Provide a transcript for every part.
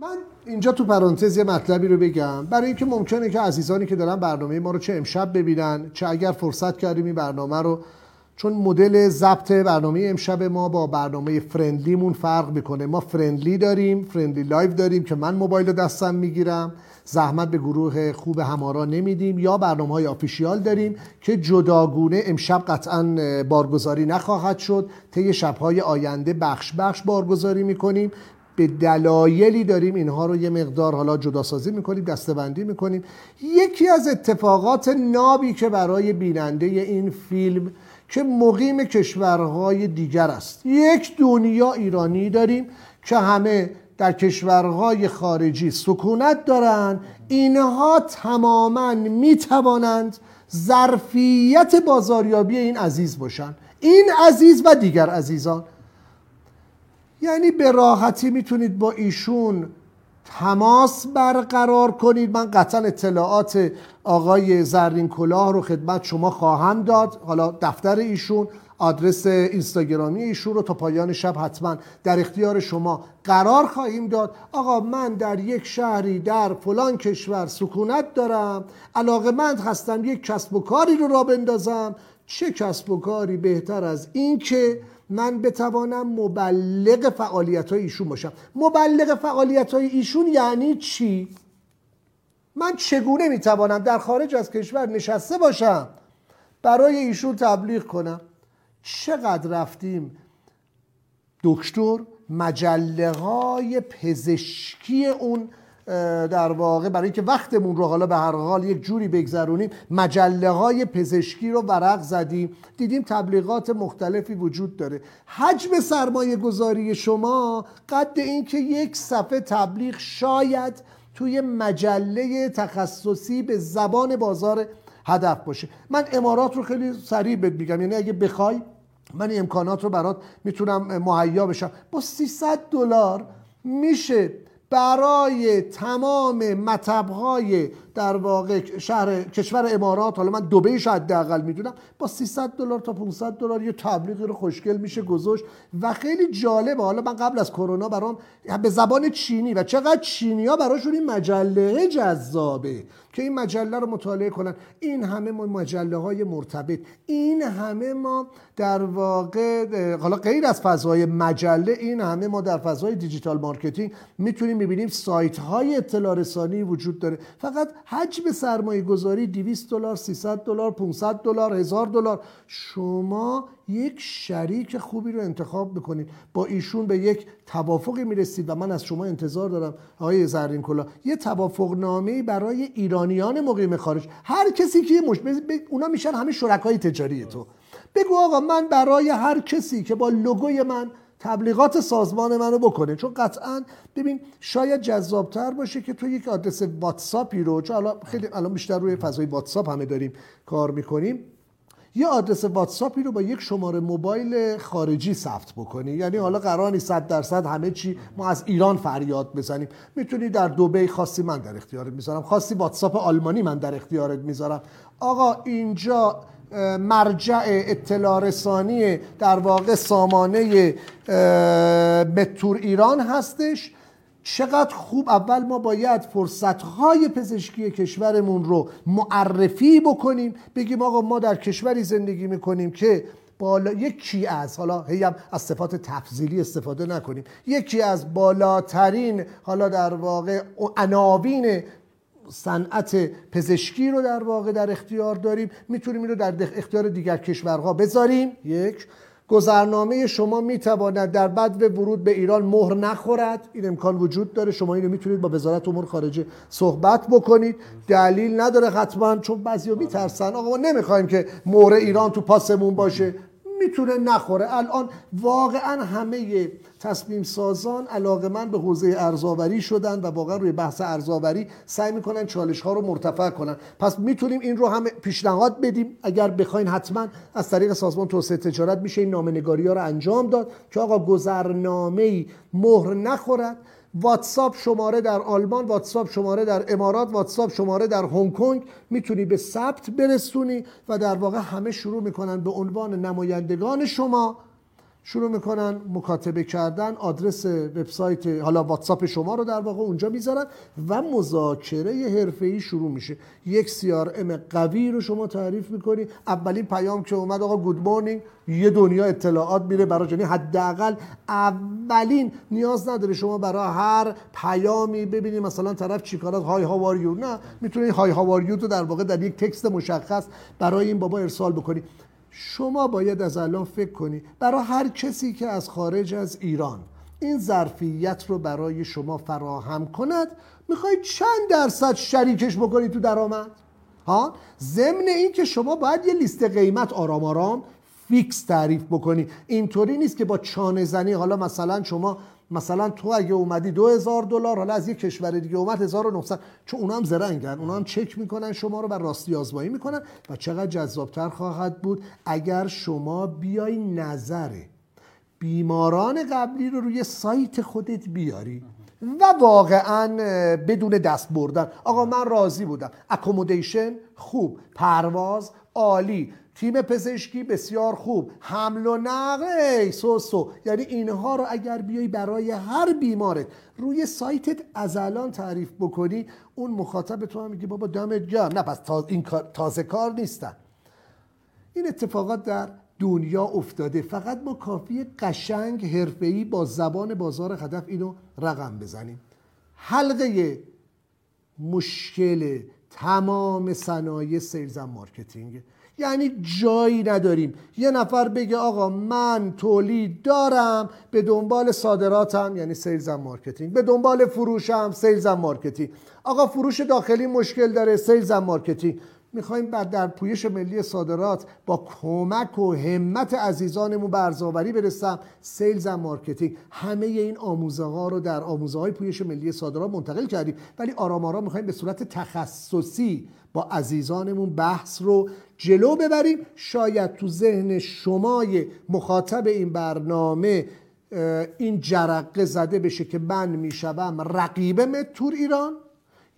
من اینجا تو پرانتز یه مطلبی رو بگم. برای اینکه ممکنه که عزیزانی که دارن برنامه ما رو چه امشب ببینن چه اگر فرصت کردیم این برنامه رو چون مدل ضبط برنامه امشب ما با برنامه friendly مون فرق می‌کنه. ما friendly داریم friendly live داریم که من موبایل دستم می‌گیرم. زحمت به گروه خوب همارا نمیدیم. یا برنامه های official داریم که جداگونه امشب قطعا بارگذاری نخواهد شد. طی شبهای آینده بخش بخش بارگذاری می‌کنیم. به دلایلی داریم اینها رو یه مقدار حالا جداسازی می‌کنیم دستبندی می‌کنیم. یکی از اتفاقات نابی که برای بیننده این فیلم که مقیم کشورهای دیگر است. یک دنیا ایرانی داریم که همه در کشورهای خارجی سکونت دارند اینها تماما می‌توانند ظرفیت بازاریابی این عزیز باشند این عزیز و دیگر عزیزان یعنی به راحتی می‌تونید با ایشون تماس برقرار کنید. من قطعا اطلاعات آقای زرین کلاه رو خدمت شما خواهم داد. حالا دفتر ایشون. آدرس اینستاگرامی ایشون رو تا پایان شب حتما در اختیار شما قرار خواهیم داد. آقا من در یک شهری در فلان کشور سکونت دارم. علاقه مند هستم یک کسب و کاری رو را بندازم. چه کسب و کاری؟ بهتر از این که من بتوانم مبلغ فعالیت های ایشون باشم. مبلغ فعالیت های ایشون یعنی چی؟ من چگونه می‌توانم در خارج از کشور نشسته باشم؟ برای ایشون تبلیغ کنم. چقدر رفتیم دکتر مجله های پزشکی اون در واقع برای اینکه وقتمون رو حالا به هر حال یک جوری بگذرونیم مجله های پزشکی رو ورق زدیم. دیدیم تبلیغات مختلفی وجود داره. حجم سرمایه گذاری شما قد اینکه یک صفحه تبلیغ شاید توی مجله تخصصی به زبان بازار هدف باشه. من امارات رو خیلی سریع بهت میگم. یعنی اگه بخوای من این امکانات رو برات می‌تونم مهیا بشم. با 300 دلار میشه برای تمام مطبهای در واقع شهر کشور امارات حالا من دوبهش حداقل می‌دونم با 300 دلار تا 500 دلار یه تبلیغی رو خوشگل میشه گذاشت. و خیلی جالبه حالا من قبل از کرونا برام به زبان چینی و چقدر چینی براشون این مجله جذابه. که این مجله رو مطالعه کنن. این همه ما مجله های مرتبط. این همه ما در واقع حالا غیر از فضای مجله این همه ما در فضای digital marketing می‌تونیم ببینیم سایت های اطلاع رسانی وجود داره. فقط حجم سرمایه گذاری 200 دلار 300 دلار 500 دلار 1000 دلار. شما یک شریک خوبی رو انتخاب بکنید با ایشون به یک توافقی می‌رسید و من از شما انتظار دارم آقای زرین کلا یه توافق نامه برای ایرانیان مقیم خارج هر کسی که مش... اونا میشن همه شرکای تجاری تو. بگو آقا من برای هر کسی که با لوگوی من تبلیغات سازمان منو بکنه چون قطعا ببین شاید جذابتر باشه که تو یک آدرس واتساپی رو چون الان خیلی الان بیشتر روی فضای واتساپ همه داریم کار می‌کنیم یه آدرس واتساپی رو با یک شماره موبایل خارجی ثبت بکنی. یعنی حالا قرار نیست 100 درصد همه چی ما از ایران فریاد بزنیم. می‌تونی در دبی خاصی من در اختیارت می‌ذارم. خاصی واتساپ آلمانی من در اختیارت می‌ذارم. آقا اینجا مرجع اطلاع رسانی در واقع سامانه متور ایران هستش. چقدر خوب اول ما باید فرصتهای پزشکی کشورمون رو معرفی بکنیم بگیم آقا ما در کشوری زندگی می‌کنیم که بالا یکی از حالا هیم از صفات تفضیلی استفاده نکنیم یکی از بالاترین حالا در واقع عناوین صنعت پزشکی رو در واقع در اختیار داریم. می‌تونیم این رو در اختیار دیگر کشورها بذاریم. یک. گذرنامه شما می‌تواند در بد ورود به ایران مهر نخورد. این امکان وجود داره. شما اینو می‌تونید با وزارت امور خارجه صحبت بکنید. دلیل نداره حتما چون بعضیا میترسن. آقا ما نمی‌خوایم که مهر ایران تو پاسمون باشه. می‌تونه نخوره. الان واقعا همه تصمیم سازان علاقه من به حوزه ارزاوری شدن و واقعا روی بحث ارزاوری سعی می‌کنن چالش ها رو مرتفع کنن. پس می‌تونیم این رو هم پیشنهاد بدیم. اگر بخواین حتما از طریق سازمان توسعه تجارت میشه این نامنگاری ها رو انجام داد که آقا گذرنامه مهر نخورد. واتساپ شماره در آلمان واتساپ شماره در امارات واتساپ شماره در هنگ کنگ می‌تونی به ثبت برسونی و در واقع همه شروع می‌کنن به عنوان نمایندگان شما شروع می‌کنن مکاتبه کردن آدرس وبسایت حالا واتساپ شما رو در واقع اونجا می‌ذارن و مذاکره حرفه‌ای شروع میشه. یک سی قوی رو شما تعریف می‌کنی. اولین پیام که اومد آقا گود مورنینگ یه دنیا اطلاعات میره برای یعنی حداقل اولین نیاز نداره شما برای هر پیامی ببینید مثلا طرف چیکارات های هاوار یو نه می‌تونید های هاوار یو رو در واقع در یک تکست مشخص برای این بابا ارسال بکنی. شما باید از الان فکر کنی برای هر کسی که از خارج از ایران این ظرفیت رو برای شما فراهم کند می‌خواید چند درصد شریکش بکنید تو درآمد؟ ها؟ ضمن این که شما باید یه لیست قیمت آرام آرام فیکس تعریف بکنی. اینطوری نیست که با چانه زنی حالا مثلا شما مثلا تو اگه اومدی 2000 دلار حالا از یه کشور دیگه اومد 1900 چون اونا هم زرنگن. اونا هم چک می‌کنن شما رو بر راستی آزمایی می‌کنن و چقدر جذابتر خواهد بود اگر شما بیای نظر بیماران قبلی رو روی سایت خودت بیاری و واقعا بدون دست بردن. آقا من راضی بودم. اکومودیشن خوب. پرواز عالی. تیم پزشکی بسیار خوب. حمل و نقل سو سو یعنی اینها رو اگر بیای برای هر بیمارت روی سایتت از الان تعریف بکنی اون مخاطب تو هم میگه بابا دمت گرم. نه پس این تازه کار نیستن. این اتفاقات در دنیا افتاده. فقط ما کافیه قشنگ حرفه‌ای با زبان بازار هدف اینو رقم بزنیم. حلقه مشکل تمام صنایع sales marketing. یعنی جایی نداریم. یه نفر بگه آقا من تولید دارم به دنبال صادراتم یعنی sales marketing. به دنبال فروشم sales marketing. آقا فروش داخلی مشکل داره sales marketing. می‌خوایم بعد در پویش ملی صادرات با کمک و همت عزیزانمون به ارزآوری برسم. sales و marketing. همه این آموزه ها رو در آموزه های پویش ملی صادرات منتقل کردیم. ولی آرام آرام می‌خوایم به صورت تخصصی با عزیزانمون بحث رو جلو ببریم. شاید تو ذهن شمای مخاطب این برنامه این جرقه زده بشه که من می‌شوم رقیب متور ایران.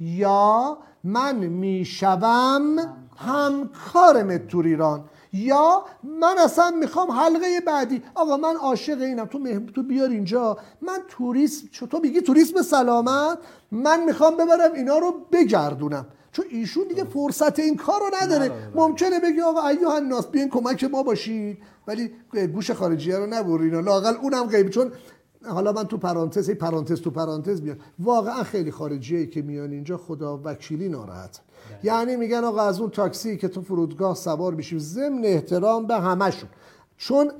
یا من می‌شوم همکار متور ایران یا من اصلا می‌خوام حلقه بعدی. آقا من عاشق اینم. تو مهم... تو بیار اینجا. من توریسم تو میگی توریسم سلامت؟ من می‌خوام ببرم اینا رو بگردونم. چون ایشون دیگه فرصت این کار رو نداره ممکنه بگی آقا ایوه الناس بیاین کمک ما باشید. ولی گوش خارجیه رو نبرین. لاقل اونم غیبی چون حالا من تو پرانتز پرانتز تو پرانتز میاد. واقعا خیلی خارجیه که میان اینجا خدا وکیلی ناراحت. یعنی میگن آقا از اون تاکسی که تو فرودگاه سوار بشیم ضمن احترام به همشون چون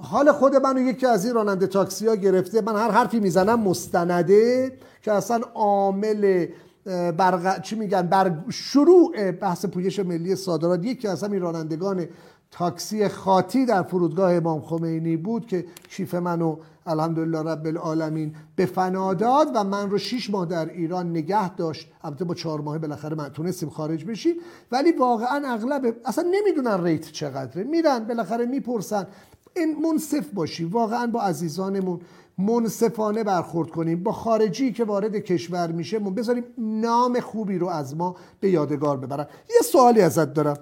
حال خود منو یکی از این راننده تاکسی ها گرفته من هر حرفی می‌زنم مستنده که اصلا عامل برق... چی میگن بر شروع بحث پویش ملی صادرات. یکی از همین رانندگان تاکسی خاطی در فرودگاه امام خمینی بود که کیف منو الحمدلله رب العالمین به فنا داد و من رو شیش ماه در ایران نگه داشت. البته با چهار ماه بالاخره من تونستیم خارج بشیم. ولی واقعا اغلب اصلا نمی‌دونن ریت چقدره. میرن بالاخره می‌پرسن. این منصف باشی. واقعا با عزیزانمون منصفانه برخورد کنیم. با خارجی که وارد کشور میشه من بذاریم نام خوبی رو از ما به یادگار ببرن. یه سوالی ازت دارم.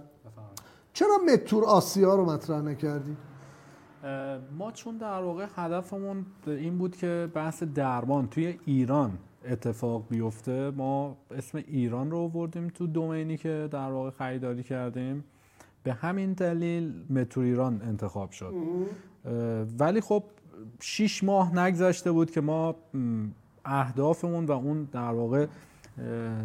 چرا متور آسیا رو مطرح نکردی؟ ما چون در واقع هدفمون این بود که بحث درمان توی ایران اتفاق بیفته ما اسم ایران رو آوردیم تو دومینی که در واقع خریداری کردیم. به همین دلیل متور ایران انتخاب شد. ولی خب شیش ماه نگذشته بود که ما اهدافمون و اون در واقع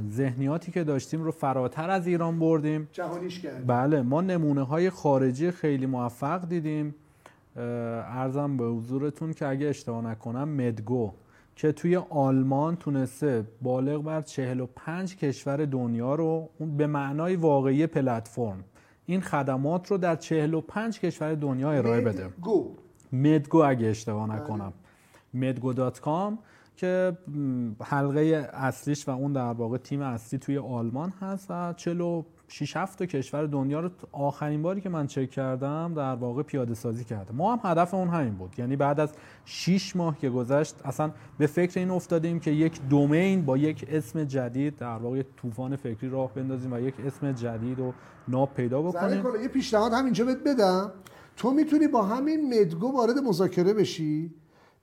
ذهنیاتی که داشتیم رو فراتر از ایران بردیم. جهانیش کردیم. بله ما نمونه های خارجی خیلی موفق دیدیم. ارزم به حضورتون که اگه اشتباه نکنم مدگو که توی آلمان تونسته بالغ بر 45 کشور دنیا رو به معنای واقعی پلتفرم این خدمات رو در 45 کشور دنیا ارائه بده. مدگو مدگو اگه اشتباه نکنم. مدگو دات کام که حلقه اصلیش و اون در واقع تیم اصلی توی آلمان هست و 46 7 کشور دنیا رو آخرین باری که من چک کردم در واقع پیاده سازی کرده. ما هم هدف اون همین بود. یعنی بعد از 6 ماه که گذشت اصلا به فکر این افتادیم که یک دومین با یک اسم جدید در واقع طوفان فکری راه بندازیم و یک اسم جدید و ناب پیدا بکنیم. یه پیشنهاد همینجا بهت بدم. تو می‌تونی با همین مدگو وارد مذاکره بشی؟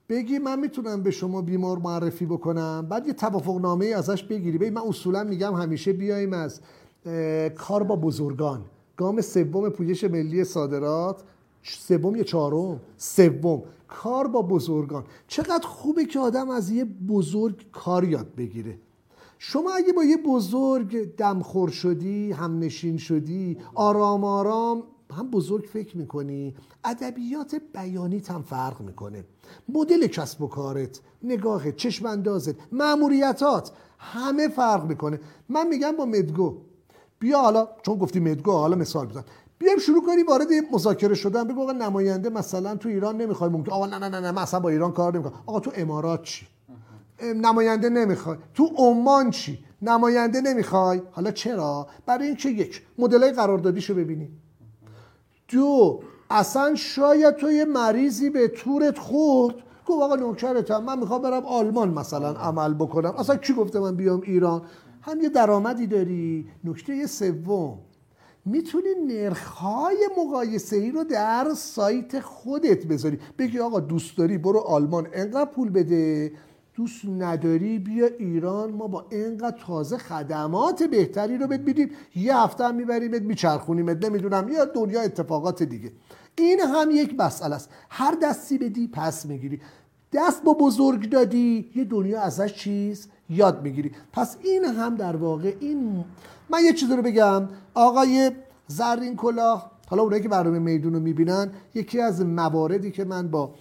بگی من می‌تونم به شما بیمار معرفی بکنم بعد یه توافق نامه ازش بگیری. بگی من اصولا میگم همیشه بیایم از کار با بزرگان. گام سوم پویش ملی صادرات سوم یا چهارم؟ سوم. کار با بزرگان. چقدر خوبه که آدم از یه بزرگ کار یاد بگیره. شما اگه با یه بزرگ دمخور شدی همنشین شدی آرام آرام هم بزرگ فکر می‌کنی. ادبیات بیانیت هم فرق می‌کنه. مدل کسب و کارت نگاهت چشم اندازت همه فرق می‌کنه. من میگم با مدگو بیا حالا چون گفتی مدگو حالا مثال بزن. بیایم شروع کنیم وارد مذاکره شدن. بگو آقا نماینده مثلا تو ایران نمی‌خوای ممکن. آقا نه نه نه نه من اصلا با ایران کار نمی‌کنم. آقا تو امارات چی؟ نماینده نمی‌خوای. تو عمان چی؟ نماینده نمی‌خوای؟ حالا چرا؟ برای اینکه یک مدل قراردادیشو ببینی. دو اصلا شاید تو یه مریضی به تورت خورد. گفت آقا نوکرتم من می‌خوام برم آلمان مثلا عمل بکنم. اصلا کی گفته من بیام ایران؟ هم یه درآمدی داری. نکته سوم می‌تونی نرخهای مقایسه ای رو در سایت خودت بذاری. بگی آقا دوست داری برو آلمان انقدر پول بده. دوست نداری بیا ایران. ما با اینقدر تازه خدمات بهتری رو بهت میدیم. یه هفته هم میبریمت میچرخونیمت. نمی‌دونم یا دنیا اتفاقات دیگه. این هم یک مسئله است. هر دستی بدی پس می‌گیری. دست با بزرگ دادی یه دنیا ازش چیز یاد می‌گیری پس این هم در واقع این من یه چیزی رو بگم. آقای زرین کلاه حالا اونایی که برنامه میدون رو می‌بینن یکی از مواردی که من با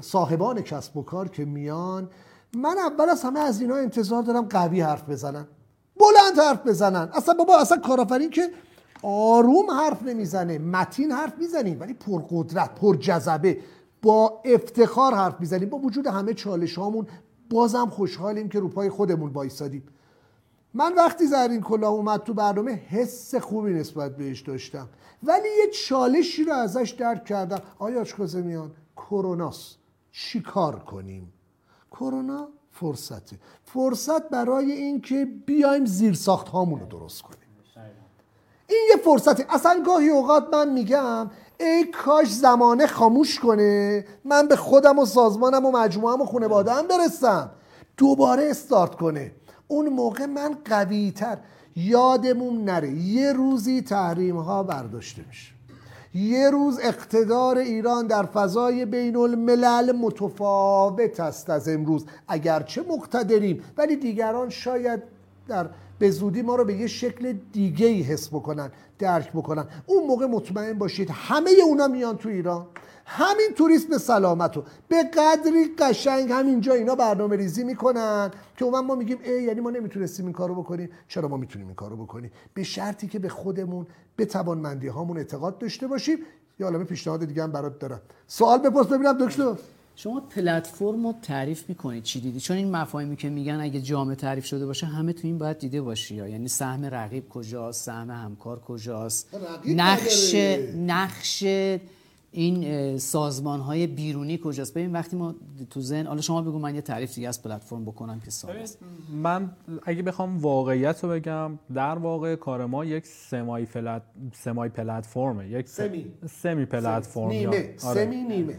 صاحبان کسب و کار که میان من اول از همه از اینا انتظار دارم قوی حرف بزنن. بلند حرف بزنن. اصلا بابا اصلا کارآفرین که آروم حرف نمی‌زنه متین حرف می‌زنیم ولی پرقدرت پر جذبه با افتخار حرف می‌زنیم با وجود همه چالش هامون بازم خوشحالیم که رو پای خودمون وایسادیم. من وقتی زرین کلاه اومد تو برنامه حس خوبی نسبت بهش داشتم. ولی یه چالشی رو ازش درک کردم. آیا میان کروناست چیکار کنیم؟ کرونا فرصته. فرصت برای اینکه بیایم زیر ساخت هامون رو درست کنیم. این یه فرصته. اصلا گاهی اوقات من میگم ای کاش زمانه خاموش کنه. من به خودم و سازمانم و مجموعم و خانواده‌ام برسم. دوباره استارت کنه. اون موقع من قوی تر یادمون نره. یه روزی تحریم ها برداشته میشه. یه روز اقتدار ایران در فضای بین الملل متفاوت است از امروز. اگرچه مقتدریم ولی دیگران شاید در به زودی ما رو به یه شکل دیگه ای حس بکنن درک بکنن. اون موقع مطمئن باشید همه اونا میان تو ایران. همین توریسم سلامت رو. به قدری قشنگ همینجا اینا برنامه ریزی می‌کنن که اون ما میگیم ای یعنی ما نمی‌تونستیم این کارو بکنیم. چرا ما می‌تونیم این کارو بکنیم؟ به شرطی که به خودمون به توانمندی هامون اعتقاد داشته باشیم. یا عالمه پیشنهاد دیگه هم برات دارم. سوال بپرس ببینم دکتر. شما پلتفرم رو تعریف می‌کنید. چی دیدی؟ چون این مفاهیمی که میگن اگه جامعه تعریف شده باشه همه تو این باید دیده باشی یعنی سهم رقیب کجاست سهم همکار کجاست. نقش نقش این سازمان های بیرونی کجاست؟ ببین وقتی ما تو ذهن حالا شما بگو من یه تعریف دیگه از پلتفرم بکنم که سال من اگه بخوام واقعیت رو بگم در واقع کار ما یک سمای پلت سمای پلتفرمه یک سمی. سمی. پلتفرم نیمه. آره. سمی نیمه.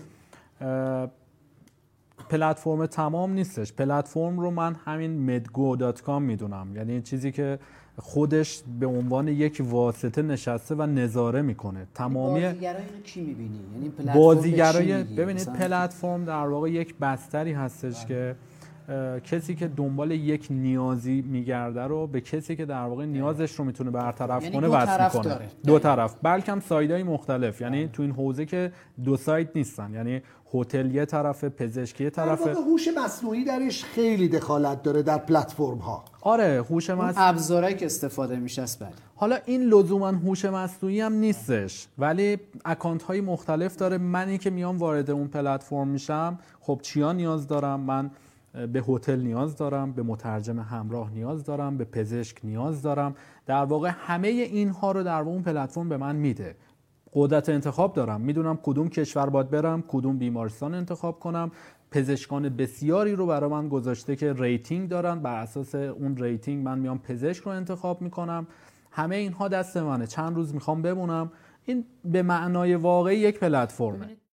پلتفرم تمام نیستش. پلتفرم رو من همین medgo.com می‌دونم. یعنی چیزی که خودش به عنوان یک واسطه نشسته و نظاره می‌کنه. تمامی بازیگرای کی می‌بینی؟ یعنی بازیگرای ببینید پلتفرم در واقع یک بستری هستش که کسی که دنبال یک نیازی میگرده رو به کسی که در واقع نیازش رو می‌تونه برطرف یعنی کنه وصل کنه دو طرف. بلکه سایدهای مختلف. یعنی تو این حوزه که دو سایت نیستن. یعنی هتل یه طرف پزشکی یه طرف هوش مصنوعی درش خیلی دخالت داره در پلتفرم ها آره هوش مصنوعی ابزارهایی که استفاده میشه است بله. حالا این لزوما هوش مصنوعی هم نیستش. ولی اکانت های مختلف داره. منی که میام وارد اون پلتفرم میشم خب چیا نیاز دارم؟ من به هتل نیاز دارم به مترجم همراه نیاز دارم به پزشک نیاز دارم. در واقع همه اینها رو در اون پلتفرم به من میده. قدرت انتخاب دارم. می‌دونم کدوم کشور باید برم کدوم بیمارستان انتخاب کنم. پزشکان بسیاری رو برای من گذاشته که rating دارن. بر اساس اون rating من میام پزشک رو انتخاب می‌کنم. همه اینها دست منه. چند روز می‌خوام بمونم. این به معنای واقعی یک پلتفرمه.